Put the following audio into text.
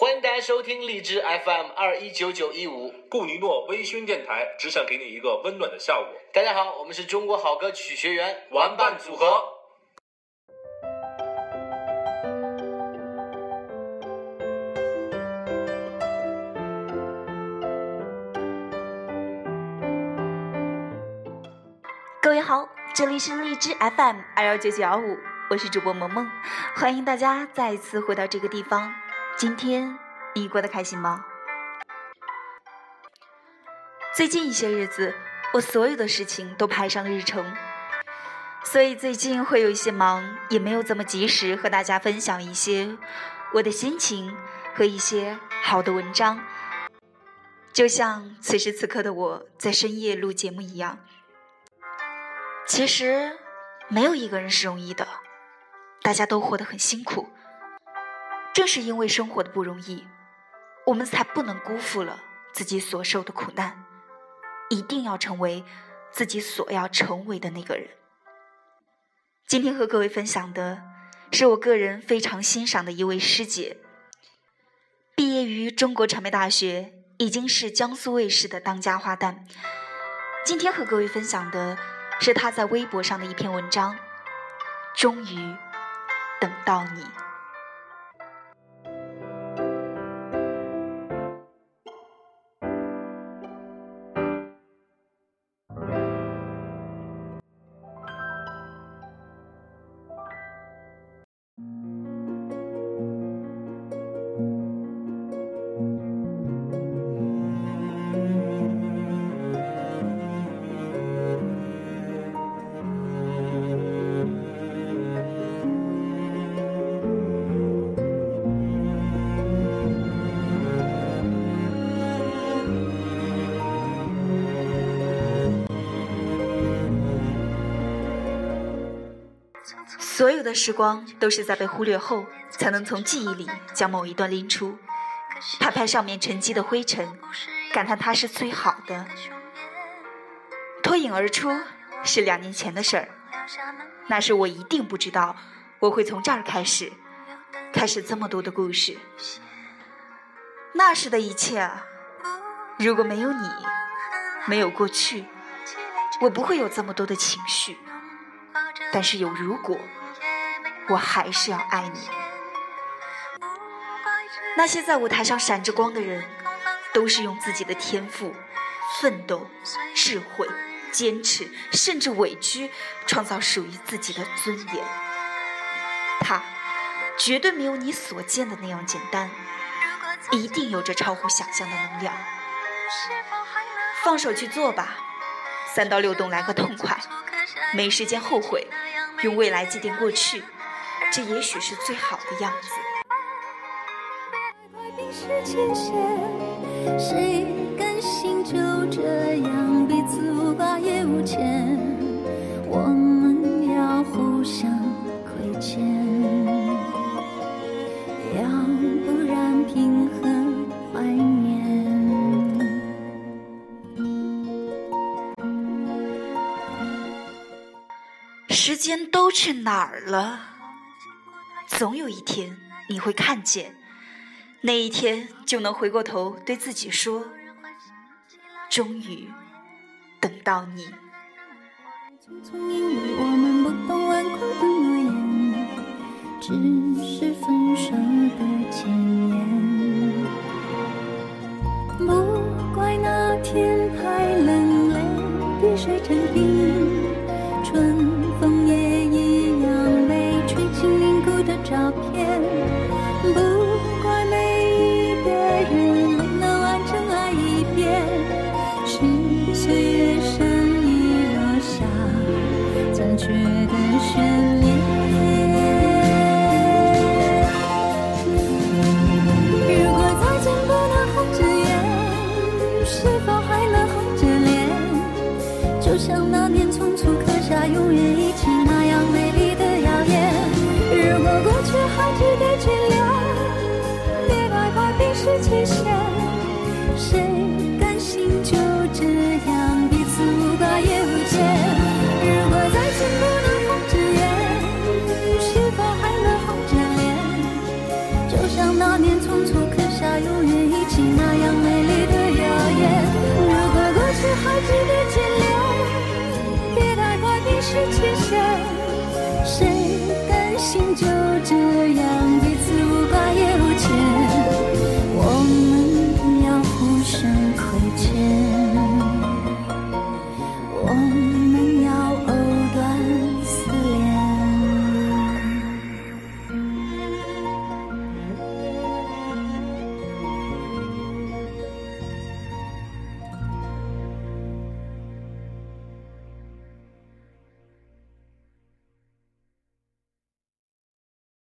欢迎大家收听荔枝 FM 二一九九一五。顾尼诺微醺电台只想给你一个温暖的下午。大家好，我们是中国好歌曲学员玩伴组合。各位好，这里是荔枝 FM 二幺九九幺五，我是主播萌萌，欢迎大家再一次回到这个地方。今天你过得开心吗？最近一些日子，我所有的事情都排上了日程，所以最近会有一些忙，也没有怎么及时和大家分享一些我的心情和一些好的文章。就像此时此刻的我在深夜录节目一样，其实没有一个人是容易的，大家都活得很辛苦。正是因为生活的不容易，我们才不能辜负了自己所受的苦难，一定要成为自己所要成为的那个人。今天和各位分享的是我个人非常欣赏的一位师姐，毕业于中国传媒大学，已经是江苏卫视的当家花旦。今天和各位分享的是她在微博上的一篇文章，《终于等到你》。所有的时光都是在被忽略后，才能从记忆里将某一段拎出，拍拍上面沉积的灰尘，感叹它是最好的。脱颖而出是两年前的事儿，那时我一定不知道我会从这儿开始，开始这么多的故事。那时的一切，如果没有你，没有过去，我不会有这么多的情绪。但是有如果。我还是要爱你。那些在舞台上闪着光的人，都是用自己的天赋、奋斗、智慧、坚持，甚至委屈，创造属于自己的尊严。他绝对没有你所见的那样简单，一定有着超乎想象的能量。放手去做吧，三刀六洞来个痛快，没时间后悔，用未来祭奠过去。这也许是最好的样子。谁甘心就这样彼此无挂也无牵？时间都去哪儿了？总有一天你会看见，那一天就能回过头对自己说：“终于等到你。”只是分手的前言。不怪那天太冷，泪滴水成冰。春风也一样，被吹进凝固的照片。永远一起那样美丽的谣言。如果过去还值得眷恋，别快快冰释前嫌。谁甘心就这样彼此无挂也无牵？如果再见不能红着眼，是否还能红着脸？就像那年匆促刻下。永远一起那样美丽的谣言。如果过去还值得，是欠债，谁甘心就这样彼此无挂也无牵？我们要互相亏欠。我。